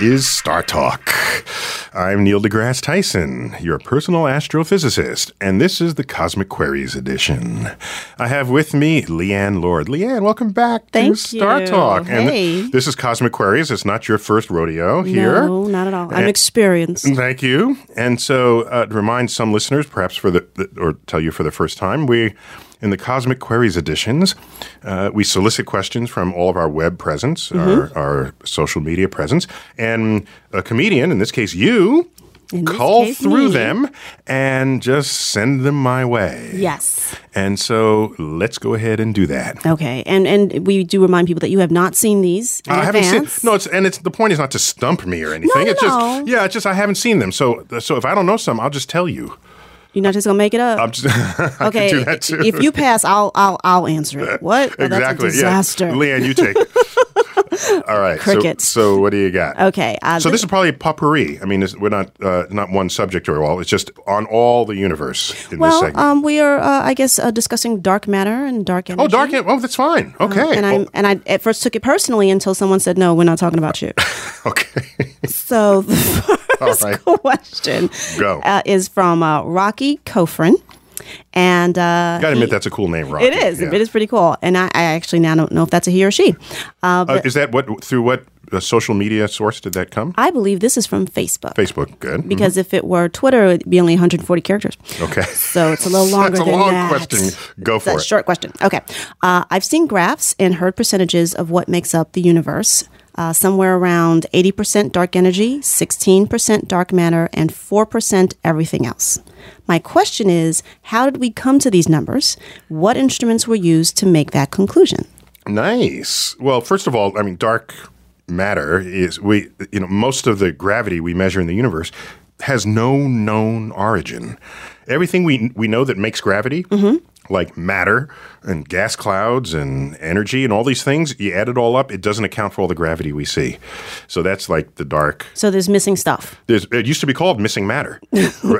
Is Star Talk. I'm Neil deGrasse Tyson, your personal astrophysicist, and this is the Cosmic Queries edition. I have with me Leighann Lord. Leighann, welcome back Thank to Star you. Talk. And Hey. this is Cosmic Queries. It's not your first rodeo here. No, not at all. I'm experienced. Thank you. And so, uh, to remind some listeners, perhaps for the, the- or tell you for the first time, we, in the Cosmic Queries editions, uh, we solicit questions from all of our web presence, Mm-hmm. our, our social media presence, and a comedian, in this case you, call through me. them and just send them my way. Yes. And so, let's go ahead and do that. Okay. And and we do remind people that you have not seen these in I haven't seen no. It's and it's the point is not to stump me or anything. no, it's no. just yeah. It's just I haven't seen them. So so if I don't know some, I'll just tell you. You're not just gonna make it up. I'm just, okay. can do that too. If you pass, I'll I'll I'll answer it. What? Oh, exactly, That's a disaster. yeah. Leighann, you take it. All right. so- Crickets. So, what do you got? Okay. Uh, So this is probably potpourri. I mean, we're not uh, not one subject or all. It's just on all the universe in this well, segment. um, we are, uh, I guess, uh, discussing dark matter and dark energy. oh, dark. Oh, that's fine. Okay. Uh, And I Well, and I at first took it personally until someone said, "No, we're not talking about you." okay. so the first right. question Go. Uh, is from uh, Rocky Kofrin, and uh, Gotta admit he- that's a cool name, Rocky. It is. Yeah. It is pretty cool. And I, I actually now don't know if that's a he or she. Uh, Uh, is that what through what uh, social media source did that come? I believe this is from Facebook. Facebook. Good. Because if it were Twitter, it would be only 140 characters. Okay. So it's a little longer That's a than long that. question. Go It's for a it. short question. Okay. Uh, I've seen graphs and heard percentages of what makes up the universe. Uh, somewhere around 80% dark energy, 16% dark matter, and 4% everything else. My question is how did we come to these numbers? What instruments were used to make that conclusion? Nice. Well, first of all, I mean, dark matter is we. You know, most of the gravity we measure in the universe has no known origin. Everything we we know that makes gravity, like matter and gas clouds and energy and all these things, you add it all up, it doesn't account for all the gravity we see. So that's like the dark So there's missing stuff. there's, it used to be called missing matter.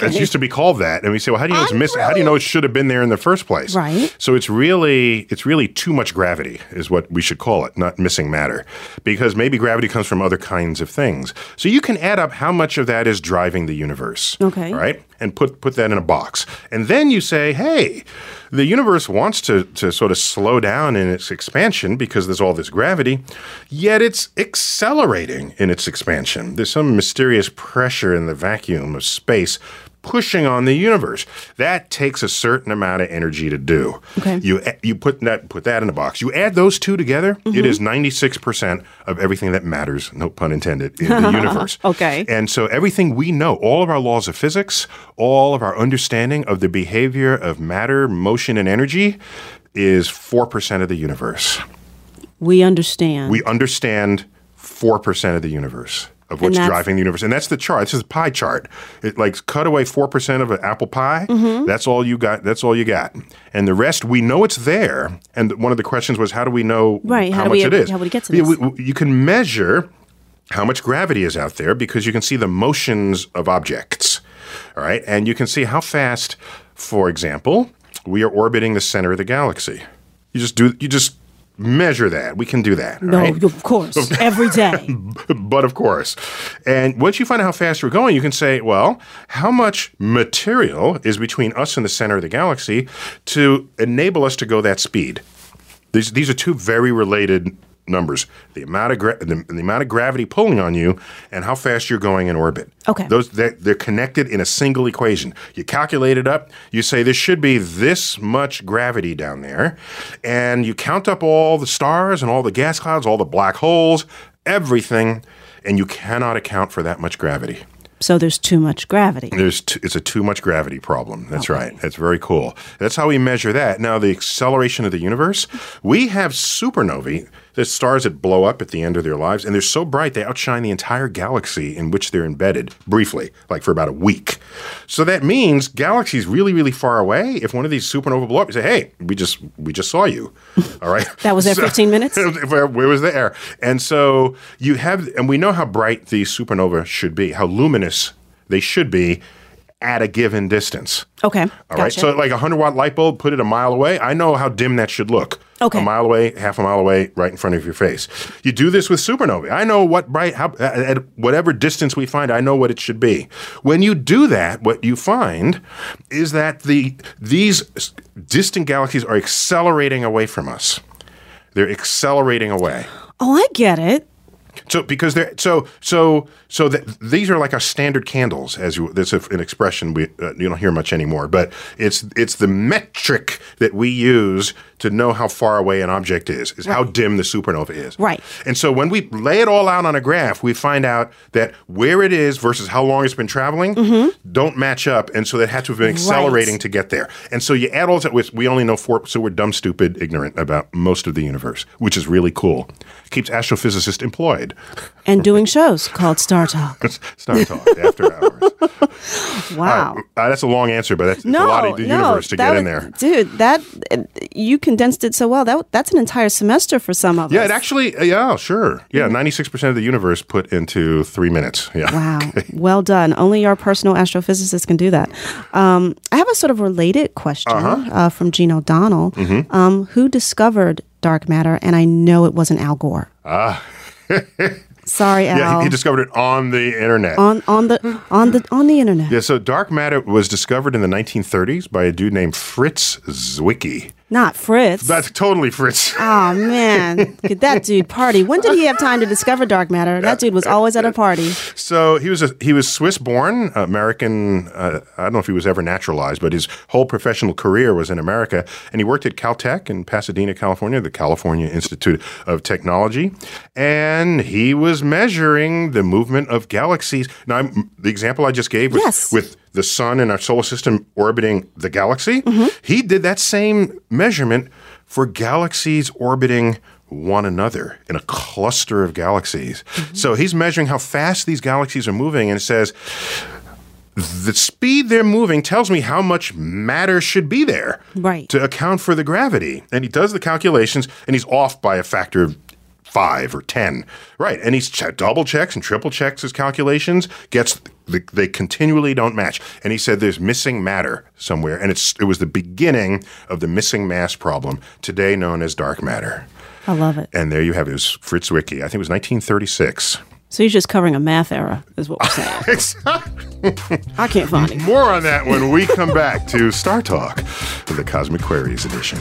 It used to be called that, and we say, "Well, how do you know it's missing? How do you know it should have been there in the first place?" Right. So it's really it's really too much gravity is what we should call it, not missing matter, because maybe gravity comes from other kinds of things. So you can add up how much of that is driving the universe. Okay. Right, and put put that in a box, and then you say, "Hey, the universe wants to to sort of slow down in its expansion because there's all this gravity, yet it's accelerating in its expansion. There's some mysterious pressure in the vacuum of space." Pushing on the universe that takes a certain amount of energy to do. Okay. You you put that put that in a box. You add those two together, it mm-hmm. is ninety six percent of everything that matters. No pun intended in the universe. Okay. And so everything we know, all of our laws of physics, all of our understanding of the behavior of matter, motion, and energy is 4% of the universe. We understand. We understand 4% of the universe. Of what's driving the universe. And that's the chart. This is a pie chart. It like cut away 4% of an apple pie. Mm-hmm. That's all you got. That's all you got. And the rest, we know it's there. And one of the questions was, how do we know Right, how, how much we- it is? how would we get to this? we- you can measure how much gravity is out there because you can see the motions of objects. All right. And you can see how fast, for example, we are orbiting the center of the galaxy. You just do, you just measure that. We can do that. No, right? of course, every day. but of course. And once you find out how fast we're going, you can say, well, how much material is between us and the center of the galaxy to enable us to go that speed? These, these are two very related numbers: the amount of gra- the, the amount of gravity pulling on you, and how fast you're going in orbit. Okay. those they're, they're connected in a single equation. You calculate it up. You say there should be this much gravity down there, and you count up all the stars and all the gas clouds, all the black holes, everything, and you cannot account for that much gravity. So there's too much gravity. There's t- it's a too much gravity problem. That's right. That's very cool. That's how we measure that. Now, the acceleration of the universe, we have supernovae, the stars that blow up at the end of their lives, and they're so bright they outshine the entire galaxy in which they're embedded briefly, like for about a week. So that means galaxies really, really far away. If one of these supernovae blow up, you say, "Hey, we just we just saw you." All right. That was there 15 minutes? where, where was the air? And so you have, and we know how bright these supernova should be, how luminous they should be at a given distance. Okay, All right. gotcha. So, like a 100 watt light bulb, put it a mile away. I know how dim that should look. Okay. A mile away, half a mile away, right in front of your face. You do this with supernovae. I know what bright, how, at at whatever distance we find, I know what it should be. When you do that, what you find is that the these distant galaxies are accelerating away from us. They're accelerating away. oh, I get it. So because they're so so so that these are like our standard candles, as you, that's a, an expression we uh, you don't hear much anymore. But it's it's the metric that we use to know how far away an object is, is how dim the supernova is. Right. And so when we lay it all out on a graph, we find out that where it is versus how long it's been traveling don't match up, and so they had to have been accelerating to get there. And so you add all that with we only know four, so we're dumb, stupid, ignorant about most of the universe, which is really cool. Keeps astrophysicists employed. And doing shows called Star Talk. Star Talk after hours. Wow. Uh, that's a long answer, but that's no, a lot of the no, universe to get in there. dude. That you condensed it so well. That that's an entire semester for some of Yeah, us. Yeah, it actually, uh, yeah, sure. Yeah, 96% of the universe put into three minutes. Yeah. Wow, well done. Only our personal astrophysicist can do that. Um, I have a sort of related question Uh-huh. uh from Gene O'Donnell, Mm-hmm. um, who discovered dark matter, and I know it wasn't Al Gore. Ah. Sorry, Al. Yeah, he, he discovered it on the internet. on on the on the on the internet. yeah, so dark matter was discovered in the 1930s by a dude named Fritz Zwicky. Not Fritz. That's totally Fritz. oh man, could that dude party? When did he have time to discover dark matter? That dude was always at a party. So he was a, he was Swiss born, American. Uh, I don't know if he was ever naturalized, but his whole professional career was in America, and he worked at Caltech in Pasadena, California, the California Institute of Technology, and he was measuring the movement of galaxies. Now, I'm, the example I just gave with, Yes. with the sun and our solar system orbiting the galaxy, Mm-hmm. he did that same measurement for galaxies orbiting one another in a cluster of galaxies. Mm-hmm. So he's measuring how fast these galaxies are moving, and it says the speed they're moving tells me how much matter should be there Right. to account for the gravity. And he does the calculations, and he's off by a factor of five or ten. Right, and he's che- double checks and triple checks his calculations. Gets the, they continually don't match, and he said there's missing matter somewhere, and it's it was the beginning of the missing mass problem today known as dark matter. I love it. And there you have it. It was Fritz Zwicky. I think it was 1936. So he's just covering a math error, is what we're saying. I can't find it. More on that when we come back to Star Talk, for the Cosmic Queries edition.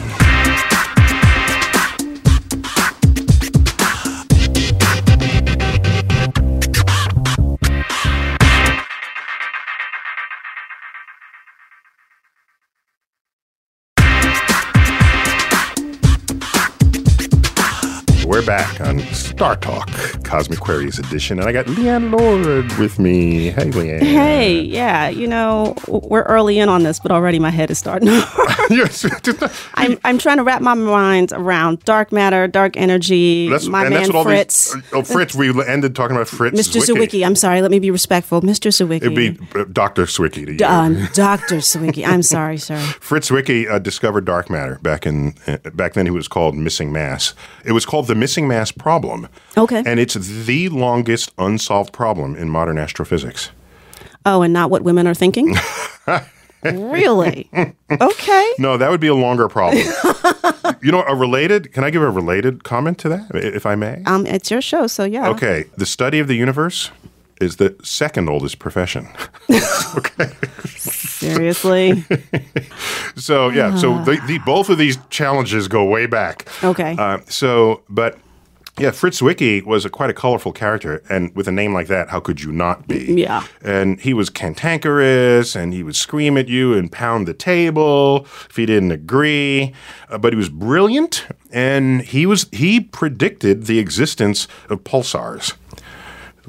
We're back on Star Talk, Cosmic Queries edition, and I got Leighann Lord with me. Hey, Leighann. Hey, yeah, you know, we're early in on this, but already my head is starting. I'm, I'm trying to wrap my mind around dark matter, dark energy. That's, my man that's what all Fritz. these. Oh, Fritz. We ended talking about Fritz. Mr. Sawicki, I'm sorry, let me be respectful. Mr. Sawicki. It'd be uh, Dr. Zwicky to you. um, Dr. Sawicki. I'm sorry, sir. Fritz Zwicky uh, discovered dark matter back in uh, back then. He was called missing mass. It was called the missing mass problem. Okay. and it's the longest unsolved problem in modern astrophysics. Oh, and not what women are thinking? really? Okay. No, that would be a longer problem. you know, a related. Can I give a related comment to that, if I may? Um, it's your show, so yeah. Okay, the study of the universe is the second oldest profession. Okay. Seriously. So yeah, so the, the both of these challenges go way back. Okay. Uh, so, but yeah, Fritz Zwicky was a, quite a colorful character, and with a name like that, how could you not be? Yeah. And he was cantankerous, and he would scream at you and pound the table if he didn't agree. Uh, but he was brilliant, and he was he predicted the existence of pulsars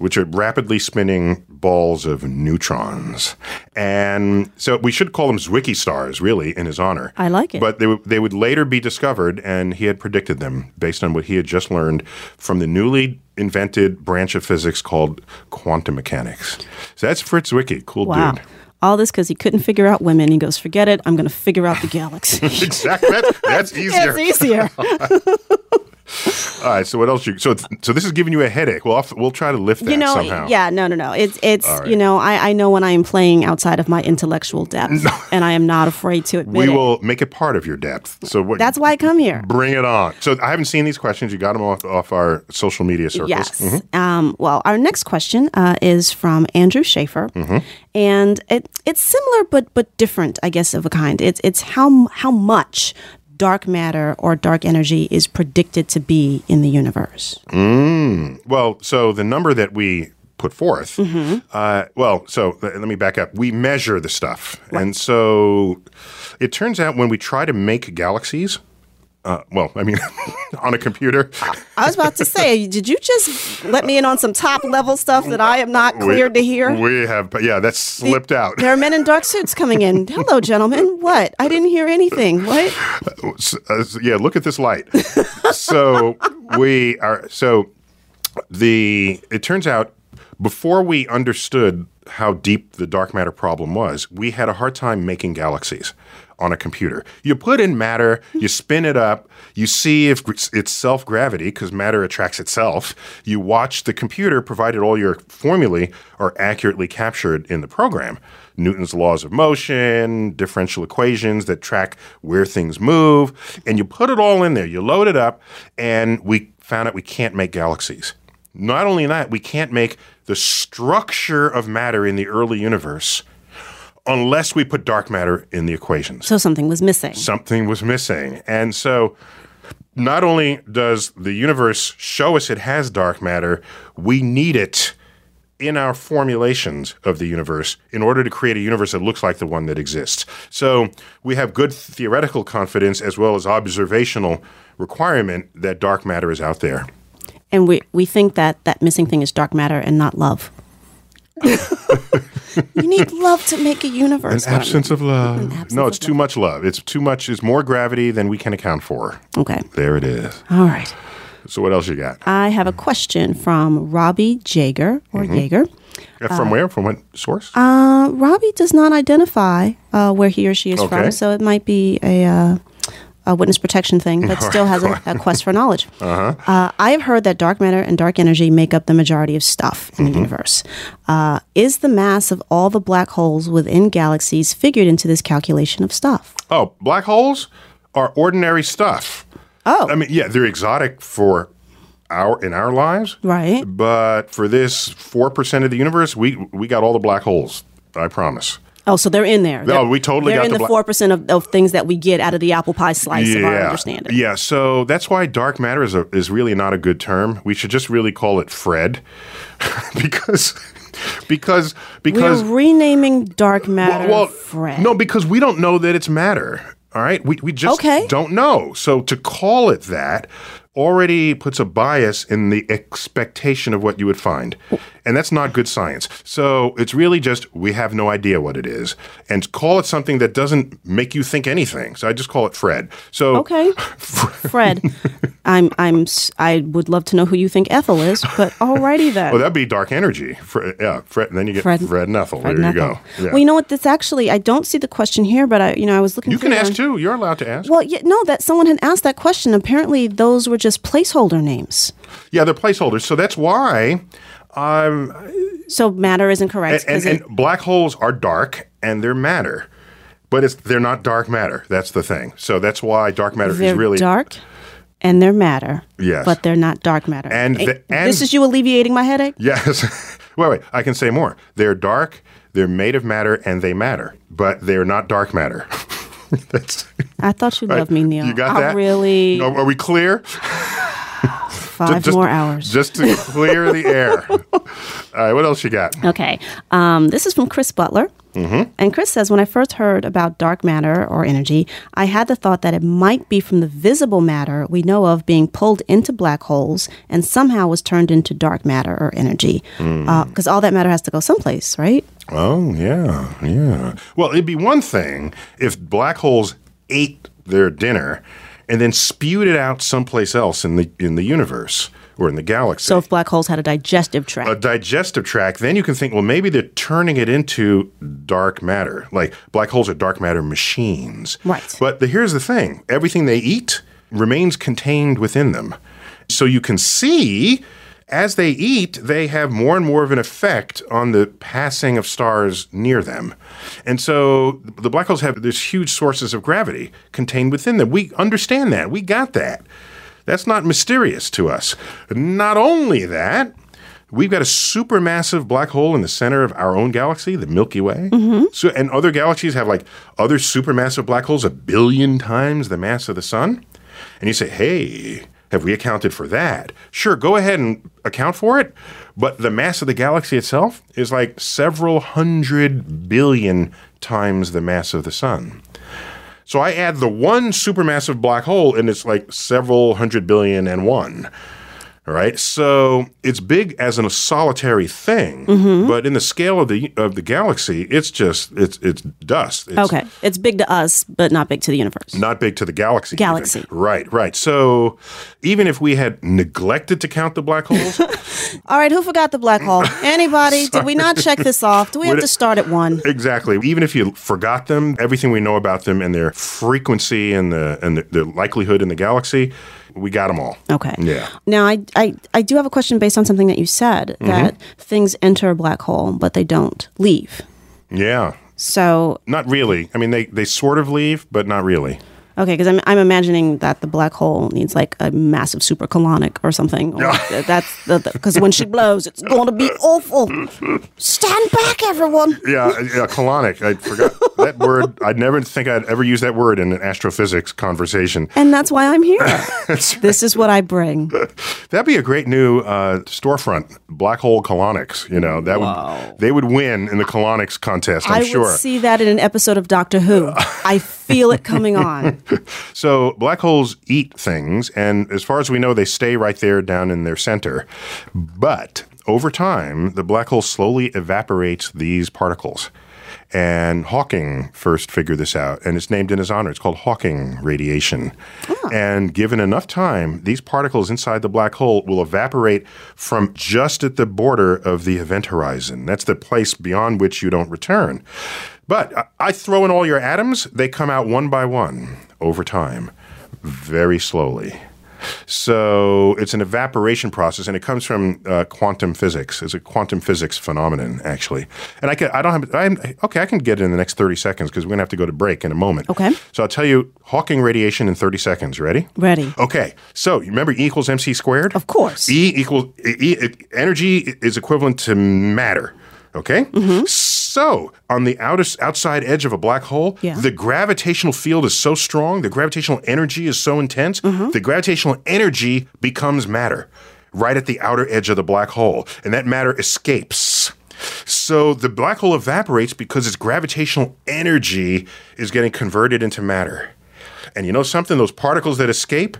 which are rapidly spinning balls of neutrons. And so we should call them Zwicky stars, really, in his honor. I like it. But they, would- they would later be discovered, and he had predicted them based on what he had just learned from the newly invented branch of physics called quantum mechanics. So that's Fritz Zwicky. Cool Wow. dude. All this because he couldn't figure out women. He goes, forget it. I'm going to figure out the galaxy. Exactly. That's, that's easier. it's easier. All right. So what else? You, so so this is giving you a headache. We'll we'll try to lift that you know, somehow. yeah, no, no, no. It's it's right. you know, I, I know when I am playing outside of my intellectual depth, and I am not afraid to admit We it. will make it part of your depth. So what? That's why I come here. Bring it on. So I haven't seen these questions. You got them off, off our social media circles. Yes. Um, well, our next question uh, is from Andrew Schaefer, Mm-hmm. and it, it's similar but but different, I guess, of a kind. It's it's how how much dark matter or dark energy is predicted to be in the universe. Well, so the number that we put forth, Mm-hmm. uh, well, so let let me back up. We measure the stuff. And so it turns out when we try to make galaxies, uh, well, I mean, on a computer, I was about to say, did you just let me in on some top level stuff that I am not cleared to hear? We have, yeah, that's slipped out. There are men in dark suits coming in. Hello, gentlemen. What? I didn't hear anything. What? Uh, yeah, look at this light. so we are so the it turns out before we understood how deep the dark matter problem was, we had a hard time making galaxies on a computer. You put in matter, you spin it up, you see if it's self gravity because matter attracts itself. You watch the computer, provided all your formulae are accurately captured in the program. Newton's laws of motion, differential equations that track where things move, and you put it all in there. You load it up, and we found out we can't make galaxies. Not only that, we can't make the structure of matter in the early universe unless we put dark matter in the equations. So something was missing. Something was missing. And so not only does the universe show us it has dark matter, we need it in our formulations of the universe in order to create a universe that looks like the one that exists. So we have good theoretical confidence as well as observational requirement that dark matter is out there. And we, we think that that missing thing is dark matter and not love. You need love to make a universe. An absence of love. absence no, it's of too much love. It's too much. It's more gravity than we can account for. Okay. There it is. All right. So what else you got? I have a question from Robbie Jaeger or Jaeger. Uh, From where? From what source? Uh, Robbie does not identify uh, where he or she is Okay. from, so it might be a, uh, a witness protection thing, but still has a, a quest for knowledge. Uh-huh. I have heard that dark matter and dark energy make up the majority of stuff in the universe. Uh, is the mass of all the black holes within galaxies figured into this calculation of stuff? oh, black holes are ordinary stuff. Oh, I mean, yeah, they're exotic for our in our lives, right. but for this four percent of the universe, we we got all the black holes. I promise. Oh, so they're in there. Oh, they're, we totally they're got in the four percent of, of things that we get out of the apple pie slice of our understanding. Yeah, so that's why dark matter is, a, is really not a good term. We should just really call it Fred, because because because We're renaming dark matter well, Fred. no, because we don't know that it's matter. All right, we we just Okay. don't know. So to call it that already puts a bias in the expectation of what you would find. And that's not good science. So it's really just we have no idea what it is. And call it something that doesn't make you think anything. So I just call it Fred. So Okay. Fred, I'm I'm s- I would love to know who you think Ethel is, but alrighty then. well, that'd be dark energy. Fred, yeah, Fred. And then you get Fred, Fred- and Ethel. Fred there Neville. you go. Yeah. Well, you know what? This actually, I don't see the question here, but I, you know, I was looking. you can ask too. You're allowed to ask. Well, yeah, no, that someone had asked that question. Apparently, those were just placeholder names. yeah, they're placeholders. So that's why. Um, So matter isn't correct. and, and, it- and black holes are dark and they're matter, but it's they're not dark matter. That's the thing. So that's why dark matter is really dark and they're matter. Yes. But they're not dark matter. And the- and- this is you alleviating my headache? yes. wait, wait. I can say more. They're dark. They're made of matter and they matter, but they're not dark matter. that's I thought you loved me, Neil. you got I that? really Are, are we clear? five Just- more hours. just to clear the air. All right. What else you got? Okay. Um, this is from Chris Butler. Mm-hmm. And Chris says, When I first heard about dark matter or energy, I had the thought that it might be from the visible matter we know of being pulled into black holes and somehow was turned into dark matter or energy. Because all that matter has to go someplace, right? Oh, yeah, yeah. Well, it'd be one thing if black holes ate their dinner and then spewed it out someplace else in the in the universe or in the galaxy. So if black holes had a digestive tract. a digestive tract, then you can think, well, maybe they're turning it into dark matter. Like black holes are dark matter machines. Right. But the, here's the thing everything they eat remains contained within them. So you can see as they eat, they have more and more of an effect on the passing of stars near them. And so the black holes have these huge sources of gravity contained within them. We understand that. We got that. That's not mysterious to us. Not only that, we've got a supermassive black hole in the center of our own galaxy, the Milky Way. Mm-hmm. So, and other galaxies have like other supermassive black holes a billion times the mass of the sun. And you say, hey, have we accounted for that? Sure, go ahead and account for it. But the mass of the galaxy itself is like several hundred billion times the mass of the sun. So I add the one supermassive black hole, and it's like several hundred billion and one. All right, so it's big as in a solitary thing, mm-hmm. but in the scale of the of the galaxy, it's just it's it's dust. It's okay. It's big to us, but not big to the universe. not big to the galaxy. even. Galaxy. Right, right. So even if we had neglected to count the black holes, All right, who forgot the black hole? Anybody? Did we not check this off? Do we have to start at one? exactly. Even if you forgot them, everything we know about them and their frequency and the and the, the likelihood in the galaxy, we got them all. Okay. Yeah. Now, I, I, I do have a question based on something that you said Mm-hmm. that things enter a black hole, but they don't leave. Yeah. So, Not really. I mean, they, they sort of leave, but not really. Okay, because I'm, I'm imagining that the black hole needs like a massive super supercolonic or something. Or that's because when she blows, it's going to be awful. Stand back, everyone. Yeah, yeah, colonic. I forgot that word. I'd never think I'd ever use that word in an astrophysics conversation. And that's why I'm here. This is what I bring. That'd be a great new uh, storefront, black hole colonics. You know, that would they would win in the colonics contest. I'm I sure. would see that in an episode of Doctor Who. I feel it coming on. So black holes eat things, and as far as we know, they stay right there down in their center. But over time, the black hole slowly evaporates these particles. And Hawking first figured this out, and it's named in his honor. It's called Hawking radiation. Ah. And given enough time, these particles inside the black hole will evaporate from just at the border of the event horizon. That's the place beyond which you don't return. But I- throw in all your atoms, they come out one by one over time, very slowly. So it's an evaporation process, and it comes from uh, quantum physics. It's a quantum physics phenomenon, actually. And I can, I don't have, I'm, okay, I can get it in the next 30 seconds because we're going to have to go to break in a moment. Okay. So I'll tell you Hawking radiation in 30 seconds. Ready? Ready. Okay. So you remember E equals MC squared? Of course. E equals e, e, energy is equivalent to matter. Okay. Mm-hmm. So on the outer, outside edge of a black hole, Yeah. the gravitational field is so strong, the gravitational energy is so intense, Mm-hmm. the gravitational energy becomes matter right at the outer edge of the black hole, and that matter escapes. So the black hole evaporates because its gravitational energy is getting converted into matter. And you know something? Those particles that escape,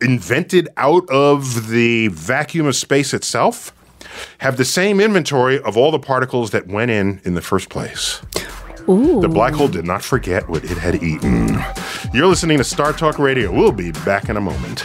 invented out of the vacuum of space itself have the same inventory of all the particles that went in in the first place. Ooh. The black hole did not forget what it had eaten. You're listening to Star Talk Radio. We'll be back in a moment.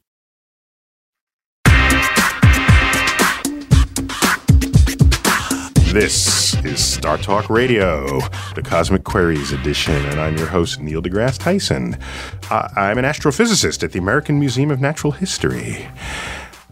This is Star Talk Radio, the Cosmic Queries edition, and I'm your host, Neil deGrasse Tyson. I'm an astrophysicist at the American Museum of Natural History,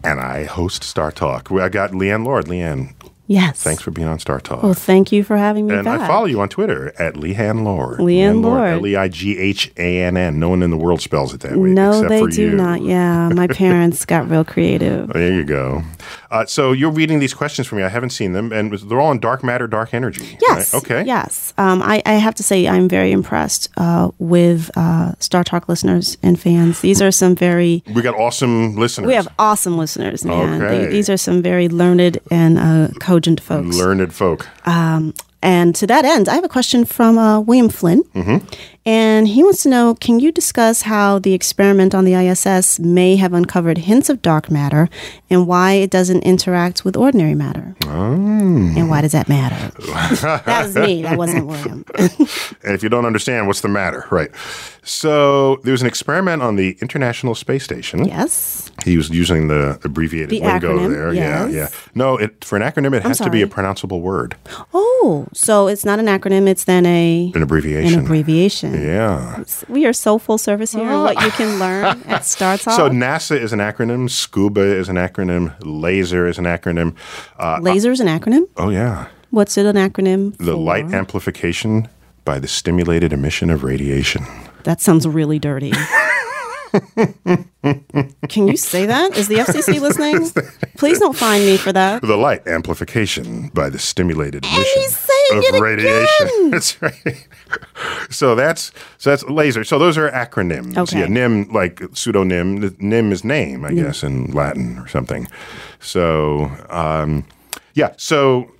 and I host Star Talk. I got Leighann Lord. Leighann, Yes. thanks for being on Star Talk. Well, thank you for having me and back. I follow you on Twitter at Leighann Lord. Leighann Lord. L E I G H A N N. No one in the world spells it that way. No, except they for do you. not. Yeah, my parents got real creative. There you go. Uh, so you're reading these questions for me. I haven't seen them, and they're all on dark matter, dark energy. Yes. right? Okay. Yes. Um, I, I have to say, I'm very impressed uh, with uh, Star Talk listeners and fans. These are some very, We got awesome listeners. we have awesome listeners, man. Okay. They- these are some very learned and uh, folks. learned folk. And to that end, I have a question from uh, William Flynn. Mm-hmm. And he wants to know Can you discuss how the experiment on the ISS may have uncovered hints of dark matter and why it doesn't interact with ordinary matter? Oh. And why does that matter? that was me. That wasn't William. And if you don't understand, what's the matter? Right. So there was an experiment on the International Space Station. yes. He was using the abbreviated The lingo acronym, there. Yeah, yes. yeah. No, it, for an acronym, it has to be a pronounceable word, Oh, so it's not an acronym, it's then a an abbreviation. an abbreviation. Yeah. We are so full service here on what you can learn at Star Talk. So NASA is an acronym. Scuba is an acronym. Laser is an acronym. Uh, Laser is an acronym. oh yeah, What's it an acronym for? the light amplification by the stimulated emission of radiation. That sounds really dirty. Can you say that? Is the FCC listening? Please don't find me for that. The light amplification by the stimulated emission of radiation. That's right. so that's so that's laser. So those are acronyms. Okay. Yeah, NIM like pseudonym. NIM is name, I guess, in Latin or something. So um, yeah. So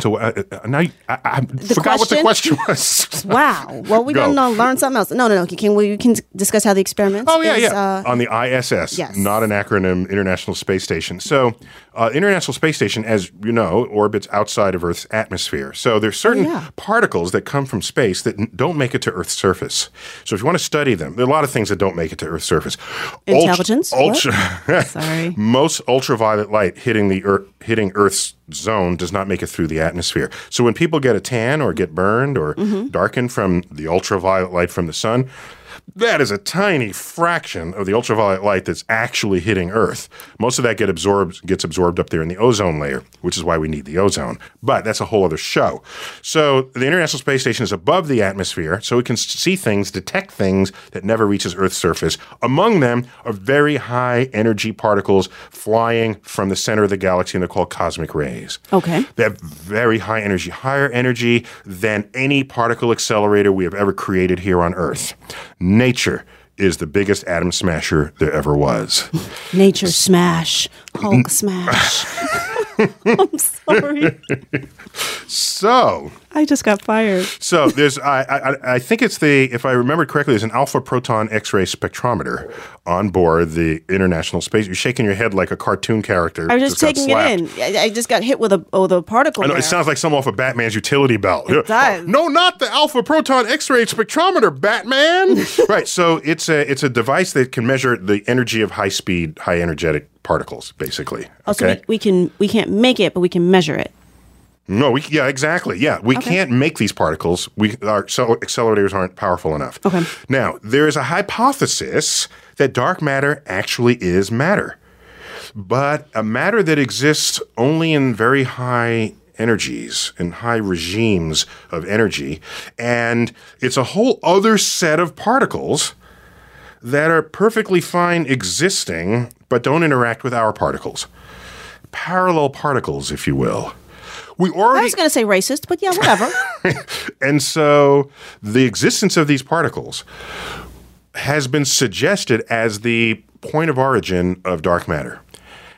So uh, uh, now you, I, I forgot what the question was. Wow. Well, we Go. know. Learn something else. No, no, no. Can we can discuss how the experiment? Oh yeah, is, yeah. Uh, On the ISS, yes. not an acronym, International Space Station. So, uh, International Space Station, as you know, orbits outside of Earth's atmosphere. So there's certain Oh, yeah. particles that come from space that don't make it to Earth's surface. So if you want to study them, there are a lot of things that don't make it to Earth's surface. Intelligence? What? Ultra, Sorry. most ultraviolet light hitting the Earth, hitting Earth's zone does not make it through the atmosphere. So when people get a tan or get burned or Mm-hmm. darken from the ultraviolet light from the sun, that is a tiny fraction of the ultraviolet light that's actually hitting Earth. Most of that get absorbed gets absorbed up there in the ozone layer, which is why we need the ozone. But that's a whole other show. So the International Space Station is above the atmosphere, so it can see things, detect things that never reaches Earth's surface. Among them are very high energy particles flying from the center of the galaxy, and they're called cosmic rays. Okay. They have very high energy, higher energy than any particle accelerator we have ever created here on Earth. Nature is the biggest atom smasher there ever was. Nature smash, Hulk smash. I'm sorry. So, I just got fired. so there's I, I I think it's the if I remember correctly, there's an alpha proton X-ray spectrometer on board the International Space. You're shaking your head like a cartoon character. I was just taking it in. I, I just got hit with a with a particle. I know there. it sounds like some off of Batman's utility belt. It oh, does. No, not the alpha proton X-ray spectrometer, Batman. right. So it's a it's a device that can measure the energy of high speed, high energetic particles, basically. Oh, so Okay. we, we can we can't make it, but we can measure it. No, we yeah, exactly. Yeah, we Okay. can't make these particles. We our accelerators aren't powerful enough. Okay. Now there is a hypothesis that dark matter actually is matter, but a matter that exists only in very high energies in high regimes of energy and it's a whole other set of particles that are perfectly fine existing but don't interact with our particles parallel particles if you will we I was going to say racist, but yeah, whatever. and so the existence of these particles has been suggested as the point of origin of dark matter.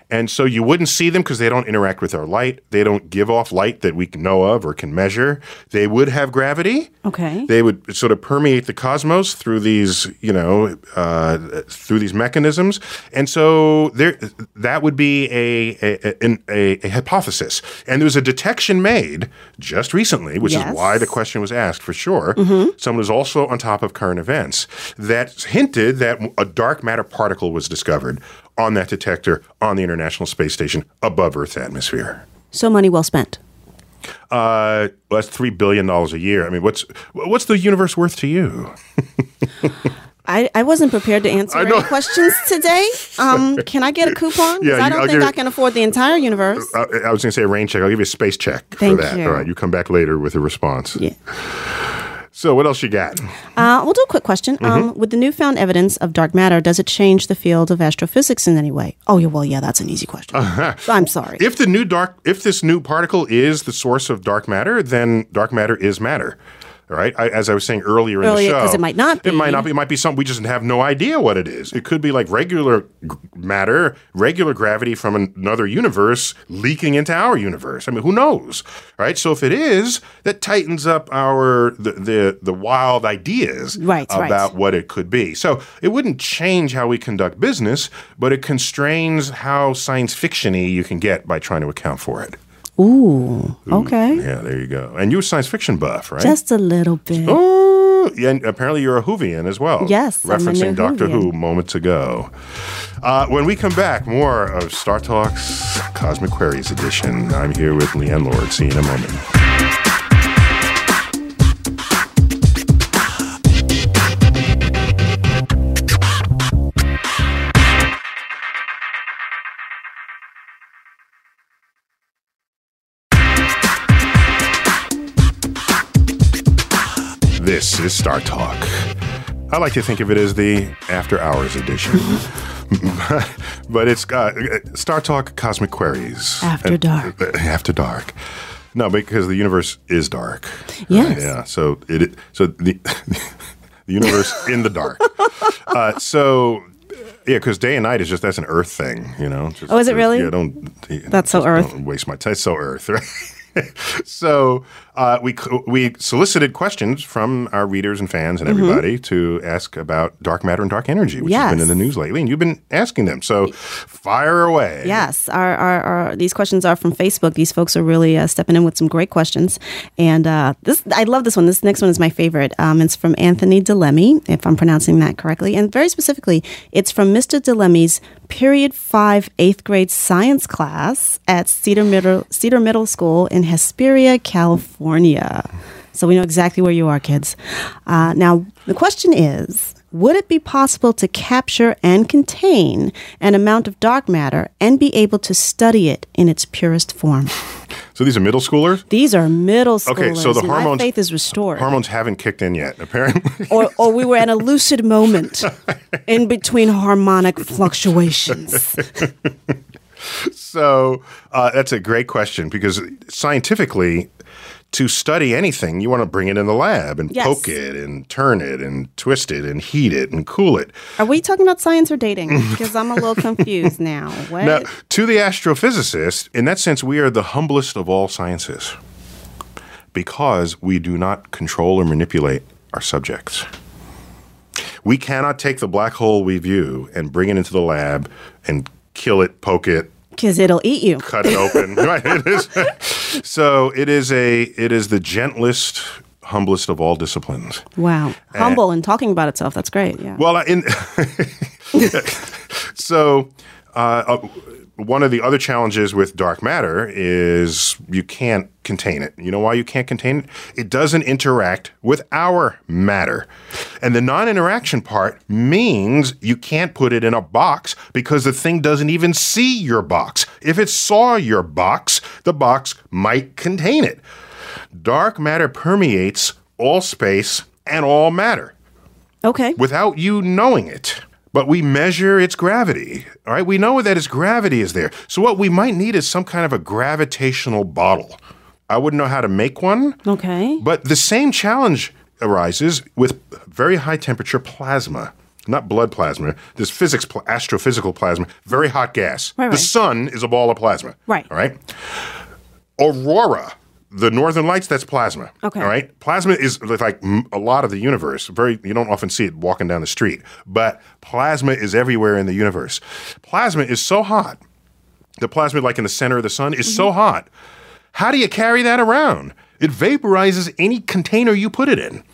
And so you wouldn't see them because they don't interact with our light. They don't give off light that we know of or can measure. They would have gravity. Okay. They would sort of permeate the cosmos through these, you know, uh, through these mechanisms, and so there, that would be a a, a a hypothesis. And there was a detection made just recently, which Yes. is why the question was asked for sure. Someone was also on top of current events that hinted that a dark matter particle was discovered on that detector on the International Space Station above Earth's atmosphere. so money well spent. Uh, well, that's three billion dollars a year. I mean, what's what's the universe worth to you? I, I wasn't prepared to answer I any questions today. Um, can I get a coupon? Yeah, I don't I'll think I can afford the entire universe. Uh, I was going to say a rain check. I'll give you a space check Thank for that. you. All right, you come back later with a response. Yeah. So, what else you got? Uh, we'll do a quick question. Mm-hmm. Um, with the newfound evidence of dark matter, does it change the field of astrophysics in any way? Oh, yeah, well, yeah, that's an easy question. I'm sorry. If the new dark, if this new particle is the source of dark matter, then dark matter is matter. All right. I, as I was saying earlier in Earlier, the show, 'cause it might not be. It might not be. It might be something we just have no idea what it is. It could be like regular g- matter, regular gravity from an- another universe leaking into our universe. I mean, who knows, right? So if it is, that tightens up our the the, the wild ideas Right, right. about what it could be. So it wouldn't change how we conduct business, but it constrains how science fictiony you can get by trying to account for it. Ooh, okay. Yeah, there you go. And you're a science fiction buff, right? Just a little bit. Oh, yeah, and apparently you're a Whovian as well. Yes, referencing Doctor Who moments ago. Uh, when we come back, more of Star Talk's Cosmic Queries edition. I'm here with Leighann Lord. See you in a moment. Star Talk. I like to think of it as the after hours edition. but it's uh, Star Talk Cosmic Queries. After dark. uh, after dark. No, because the universe is dark. Yes. yeah. So it so the the universe in the dark. Uh, so yeah, because day and night is just that's an Earth thing, you know. Just, Oh, is it really? Yeah, don't. That's so Earth. Don't waste my time. So Earth, right? so uh, we we solicited questions from our readers and fans and everybody to ask about dark matter and dark energy, which has been in the news lately, and you've been asking them. So fire away. Yes, our, our, our these questions are from Facebook. These folks are really uh, stepping in with some great questions, and uh, this I love this one. This next one is my favorite. Um, it's from Anthony Delemy, if I'm pronouncing that correctly, and very specifically, it's from Mr. Delemy's period five eighth grade science class at Cedar Middle Cedar Middle School in Hesperia, California. So we know exactly where you are, kids. Uh, now the question is. Would it be possible to capture and contain an amount of dark matter and be able to study it in its purest form? So these are middle schoolers. These are middle schoolers. Okay, so the hormones faith is restored. Hormones haven't kicked in yet, apparently. or, or we were at a lucid moment in between harmonic fluctuations. so uh, that's a great question because scientifically, to study anything, you want to bring it in the lab and Yes. poke it and turn it and twist it and heat it and cool it. Are we talking about science or dating? Because I'm a little confused now. What? Now, to the astrophysicist, in that sense, we are the humblest of all sciences because we do not control or manipulate our subjects. We cannot take the black hole we view and bring it into the lab and kill it, poke it, Because it'll eat you. cut it open. right? It is. so it is a it is the gentlest, humblest of all disciplines. Wow. Humble and talking about itself. That's great. Yeah. Well, in so uh, uh, one of the other challenges with dark matter is you can't contain it. You know why you can't contain it? It doesn't interact with our matter. And the non interaction part means you can't put it in a box because the thing doesn't even see your box. If it saw your box, the box might contain it. Dark matter permeates all space and all matter okay. without you knowing it. But we measure its gravity. All right, we know that its gravity is there. So what we might need is some kind of a gravitational bottle. I wouldn't know how to make one, Okay. but the same challenge arises with very high temperature plasma. Not blood plasma. This physics, pl- astrophysical plasma, very hot gas. Right, the right. sun is a ball of plasma. Right. All right. Aurora, the northern lights, that's plasma. Okay. All right. Plasma is like a lot of the universe. Very, you don't often see it walking down the street, but plasma is everywhere in the universe. Plasma is so hot. The plasma, like in the center of the sun, is so mm-hmm. hot. How do you carry that around? It vaporizes any container you put it in.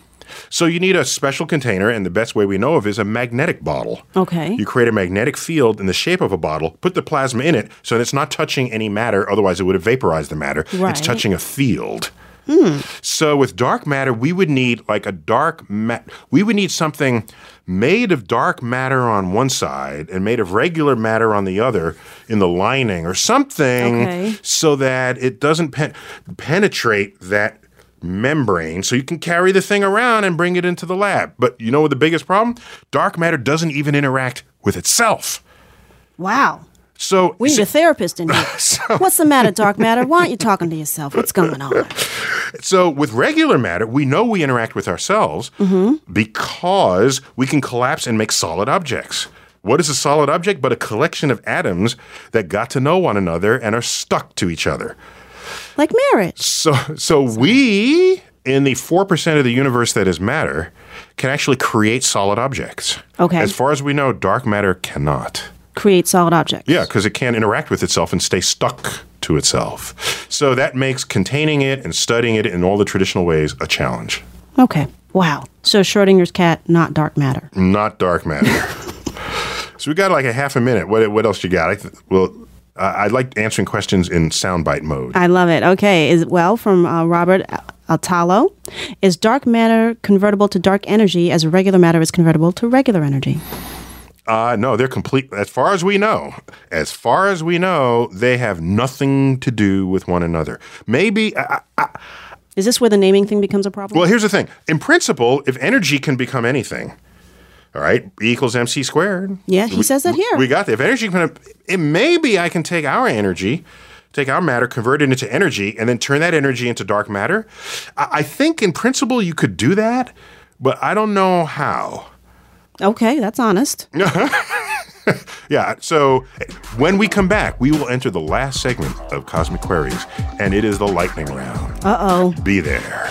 So you need a special container, and the best way we know of is a magnetic bottle. Okay. You create a magnetic field in the shape of a bottle, put the plasma in it, so that it's not touching any matter, otherwise it would have vaporized the matter. Right. It's touching a field. Hmm. So with dark matter, we would need like a dark mat. We would need something made of dark matter on one side and made of regular matter on the other in the lining or something, Okay. so that it doesn't pen- penetrate that membrane so you can carry the thing around and bring it into the lab. But you know what the biggest problem? Dark matter doesn't even interact with itself. Wow. So We need a therapist in here. What's the matter, dark matter? Why aren't you talking to yourself? What's going on? So with regular matter, we know we interact with ourselves mm-hmm. because we can collapse and make solid objects. What is a solid object but a collection of atoms that got to know one another and are stuck to each other? Like marriage. So so we in the 4% of the universe that is matter can actually create solid objects. Okay. As far as we know, dark matter cannot. Create solid objects. Yeah, because it can't interact with itself and stay stuck to itself. So that makes containing it and studying it in all the traditional ways a challenge. Okay. Wow. So Schrodinger's cat, not dark matter. Not dark matter. so we got like a half a minute. What what else you got? I th- well, uh, I like answering questions in soundbite mode. I love it. Okay. Is well from uh, Robert Altalo. Is dark matter convertible to dark energy as regular matter is convertible to regular energy? Uh, no, they're complete. As far as we know, as far as we know, they have nothing to do with one another. Maybe. I, I, Is this where the naming thing becomes a problem? well, here's the thing. In principle, if energy can become anything, all right, E equals mc squared. yeah, he says that here. We got that. If energy can, it maybe I can take our energy, take our matter, convert it into energy, and then turn that energy into dark matter. I, I think in principle you could do that, but I don't know how. okay, that's honest. yeah. So when we come back, we will enter the last segment of Cosmic Queries, and it is the lightning round. Uh oh. Be there.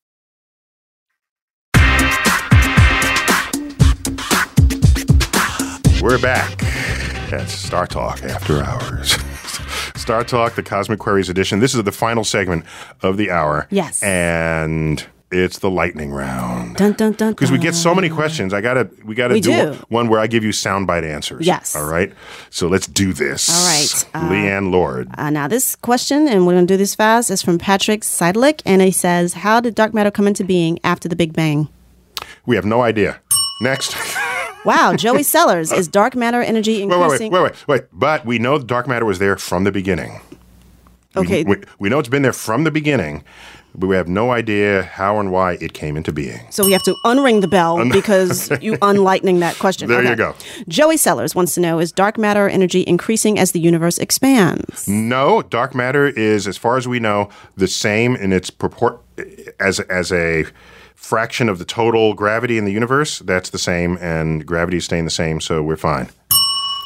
We're back. That's Star Talk After Hours. Star Talk, the Cosmic Queries edition. This is the final segment of the hour. Yes. And it's the lightning round. Dun dun dun. Because we get so many questions, I gotta we gotta We do, do. one where I give you soundbite answers. Yes. All right. So let's do this. All right. Uh, Leighann Lord. Uh, now, this question, and we're going to do this fast, is from Patrick Seidlich, and he says, "How did dark matter come into being after the Big Bang?" we have no idea. Next. Wow, Joey Sellers, is dark matter energy increasing? wait, wait, wait, wait, wait. But we know dark matter was there from the beginning. Okay. We, we know it's been there from the beginning, but we have no idea how and why it came into being. So we have to unring the bell because you unlightening that question. There you go. Joey Sellers wants to know: Is dark matter energy increasing as the universe expands? No, dark matter is, as far as we know, the same in its purport as as a fraction of the total gravity in the universe. That's the same, and gravity is staying the same, so we're fine.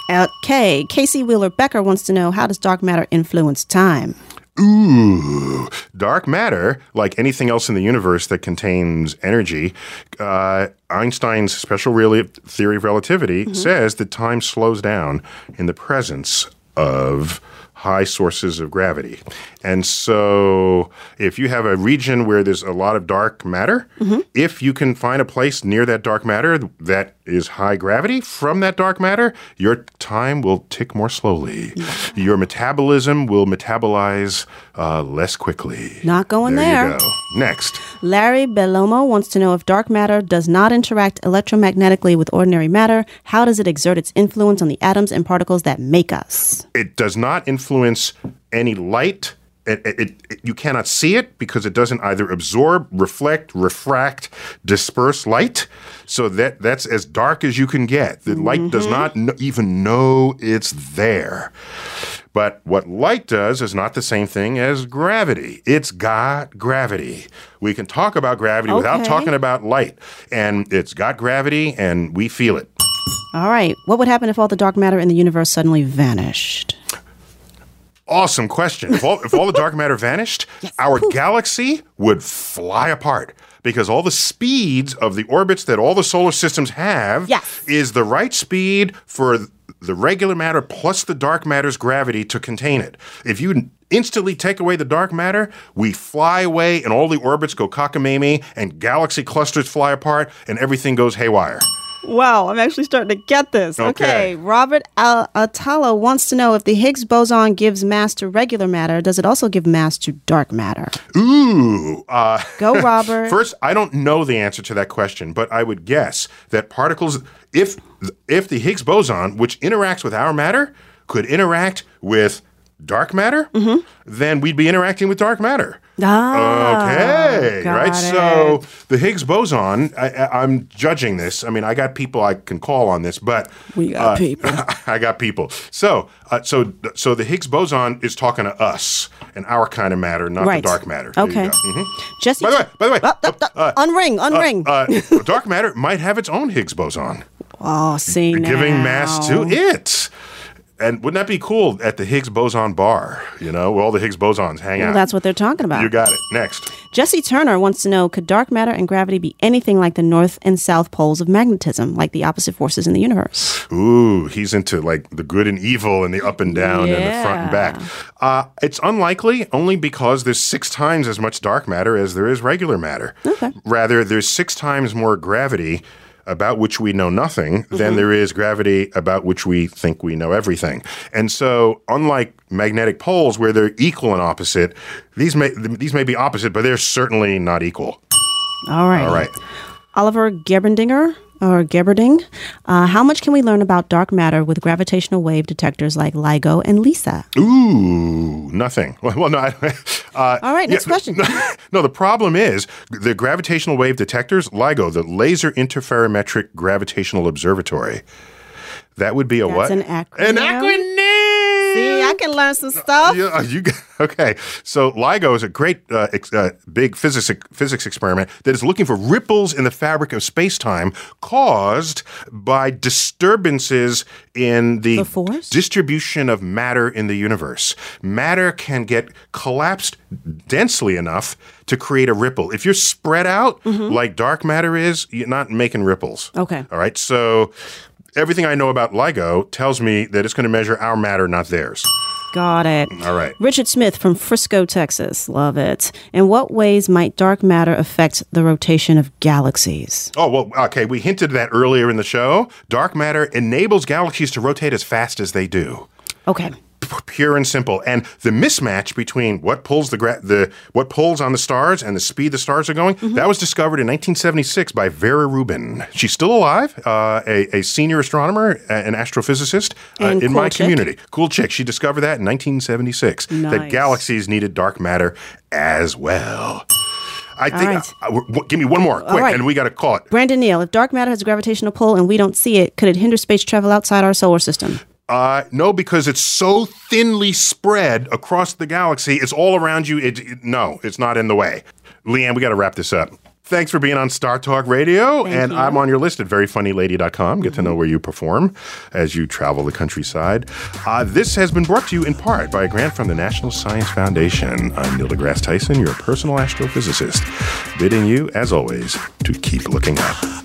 Okay, Casey Wheeler Becker wants to know: How does dark matter influence time? Ooh, dark matter, like anything else in the universe that contains energy, uh, Einstein's special rel- theory of relativity says that time slows down in the presence of high sources of gravity. And so, if you have a region where there's a lot of dark matter, mm-hmm. if you can find a place near that dark matter that is high gravity from that dark matter, your time will tick more slowly. Your metabolism will metabolize uh, less quickly. Not going there. there. Go. Next. Larry Belomo wants to know if dark matter does not interact electromagnetically with ordinary matter, how does it exert its influence on the atoms and particles that make us? It does not influence any light. It, it, it- you cannot see it because it doesn't either absorb, reflect, refract, disperse light. So that that's as dark as you can get. The light does mm-hmm. not kn- even know it's there. But what light does is not the same thing as gravity. It's got gravity. We can talk about gravity without talking about light. And it's got gravity and we feel it. All right, what would happen if all the dark matter in the universe suddenly vanished? Awesome question. If all, if all the dark matter vanished, our galaxy would fly apart because all the speeds of the orbits that all the solar systems have Yes. is the right speed for the regular matter plus the dark matter's gravity to contain it. If you instantly take away the dark matter, we fly away and all the orbits go cockamamie and galaxy clusters fly apart and everything goes haywire. Wow, I'm actually starting to get this. Okay. Robert Al- Atala wants to know if the Higgs boson gives mass to regular matter, does it also give mass to dark matter? Ooh. Uh, Go, Robert. First, I don't know the answer to that question, but I would guess that particles, if if the Higgs boson, which interacts with our matter, could interact with dark matter, Mm-hmm. then we'd be interacting with dark matter. Ah, Okay, right. it. So the Higgs boson, I, I'm judging this. I mean, I got people I can call on this, but We got people. I got people. So, uh, so, so the Higgs boson is talking to us and our kind of matter, not Right. the dark matter. There Okay. Mhm. Jesse. By the way, by the way, Uh, uh, uh, uh, unring, unring. uh, dark matter might have its own Higgs boson, oh, see giving mass to it. And wouldn't that be cool at the Higgs boson bar? You know, where all the Higgs bosons hang Well, out. that's what they're talking about. you got it. Next. Jesse Turner wants to know Could dark matter and gravity be anything like the north and south poles of magnetism, like the opposite forces in the universe? Ooh, he's into like the good and evil and the up and down and the front and back. Uh, it's unlikely only because there's six times as much dark matter as there is regular matter. Okay. Rather, there's six times more gravity about which we know nothing Mm-hmm. than there is gravity about which we think we know everything. And so, unlike magnetic poles where they're equal and opposite, these may these may be opposite, but they're certainly not equal. All right. All right. Oliver Geberdinger or Geberding, uh, how much can we learn about dark matter with gravitational wave detectors like LIGO and LISA? Ooh, nothing. Well, well no. I, uh, All right, next question. No, the problem is the gravitational wave detectors, LIGO, the Laser Interferometric Gravitational Observatory. That would be a That's what? an acronym. An acronym. See, I can learn some stuff. Yeah, you got- okay? So LIGO is a great, uh, ex, uh, big physics physics experiment that is looking for ripples in the fabric of space time caused by disturbances in the, The force? distribution of matter in the universe. Matter can get collapsed densely enough to create a ripple. If you're spread out like dark matter is, you're not making ripples. Mm-hmm. Okay. All right. So. Everything I know about LIGO tells me that it's going to measure our matter, not theirs. Got it. All right. Richard Smith from Frisco, Texas. Love it. In what ways might dark matter affect the rotation of galaxies? Oh, well, okay. We hinted at that earlier in the show. Dark matter enables galaxies to rotate as fast as they do. Okay. Pure and simple. And the mismatch between what pulls the, gra- the what pulls on the stars and the speed the stars are going, Mm-hmm. that was discovered in 1976 by Vera Rubin. She's still alive, uh, a, a senior astronomer, an astrophysicist uh, in cool my chick. community. Cool chick. She discovered that in 1976 that galaxies needed dark matter as well. I think. right. uh, w- w- give me one more, quick, right. and we got to call it. Brandon Neal, if dark matter has a gravitational pull and we don't see it, could it hinder space travel outside our solar system? Uh, no, because it's so thinly spread across the galaxy. It's all around you. It, it- no, it's not in the way. Leighann, we got to wrap this up. Thanks for being on Star Talk Radio. and I'm on your list at veryfunnylady.com. Get to know where you perform as you travel the countryside. Uh, this has been brought to you in part by a grant from the National Science Foundation. I'm Neil deGrasse Tyson, your personal astrophysicist, bidding you, as always, to keep looking up.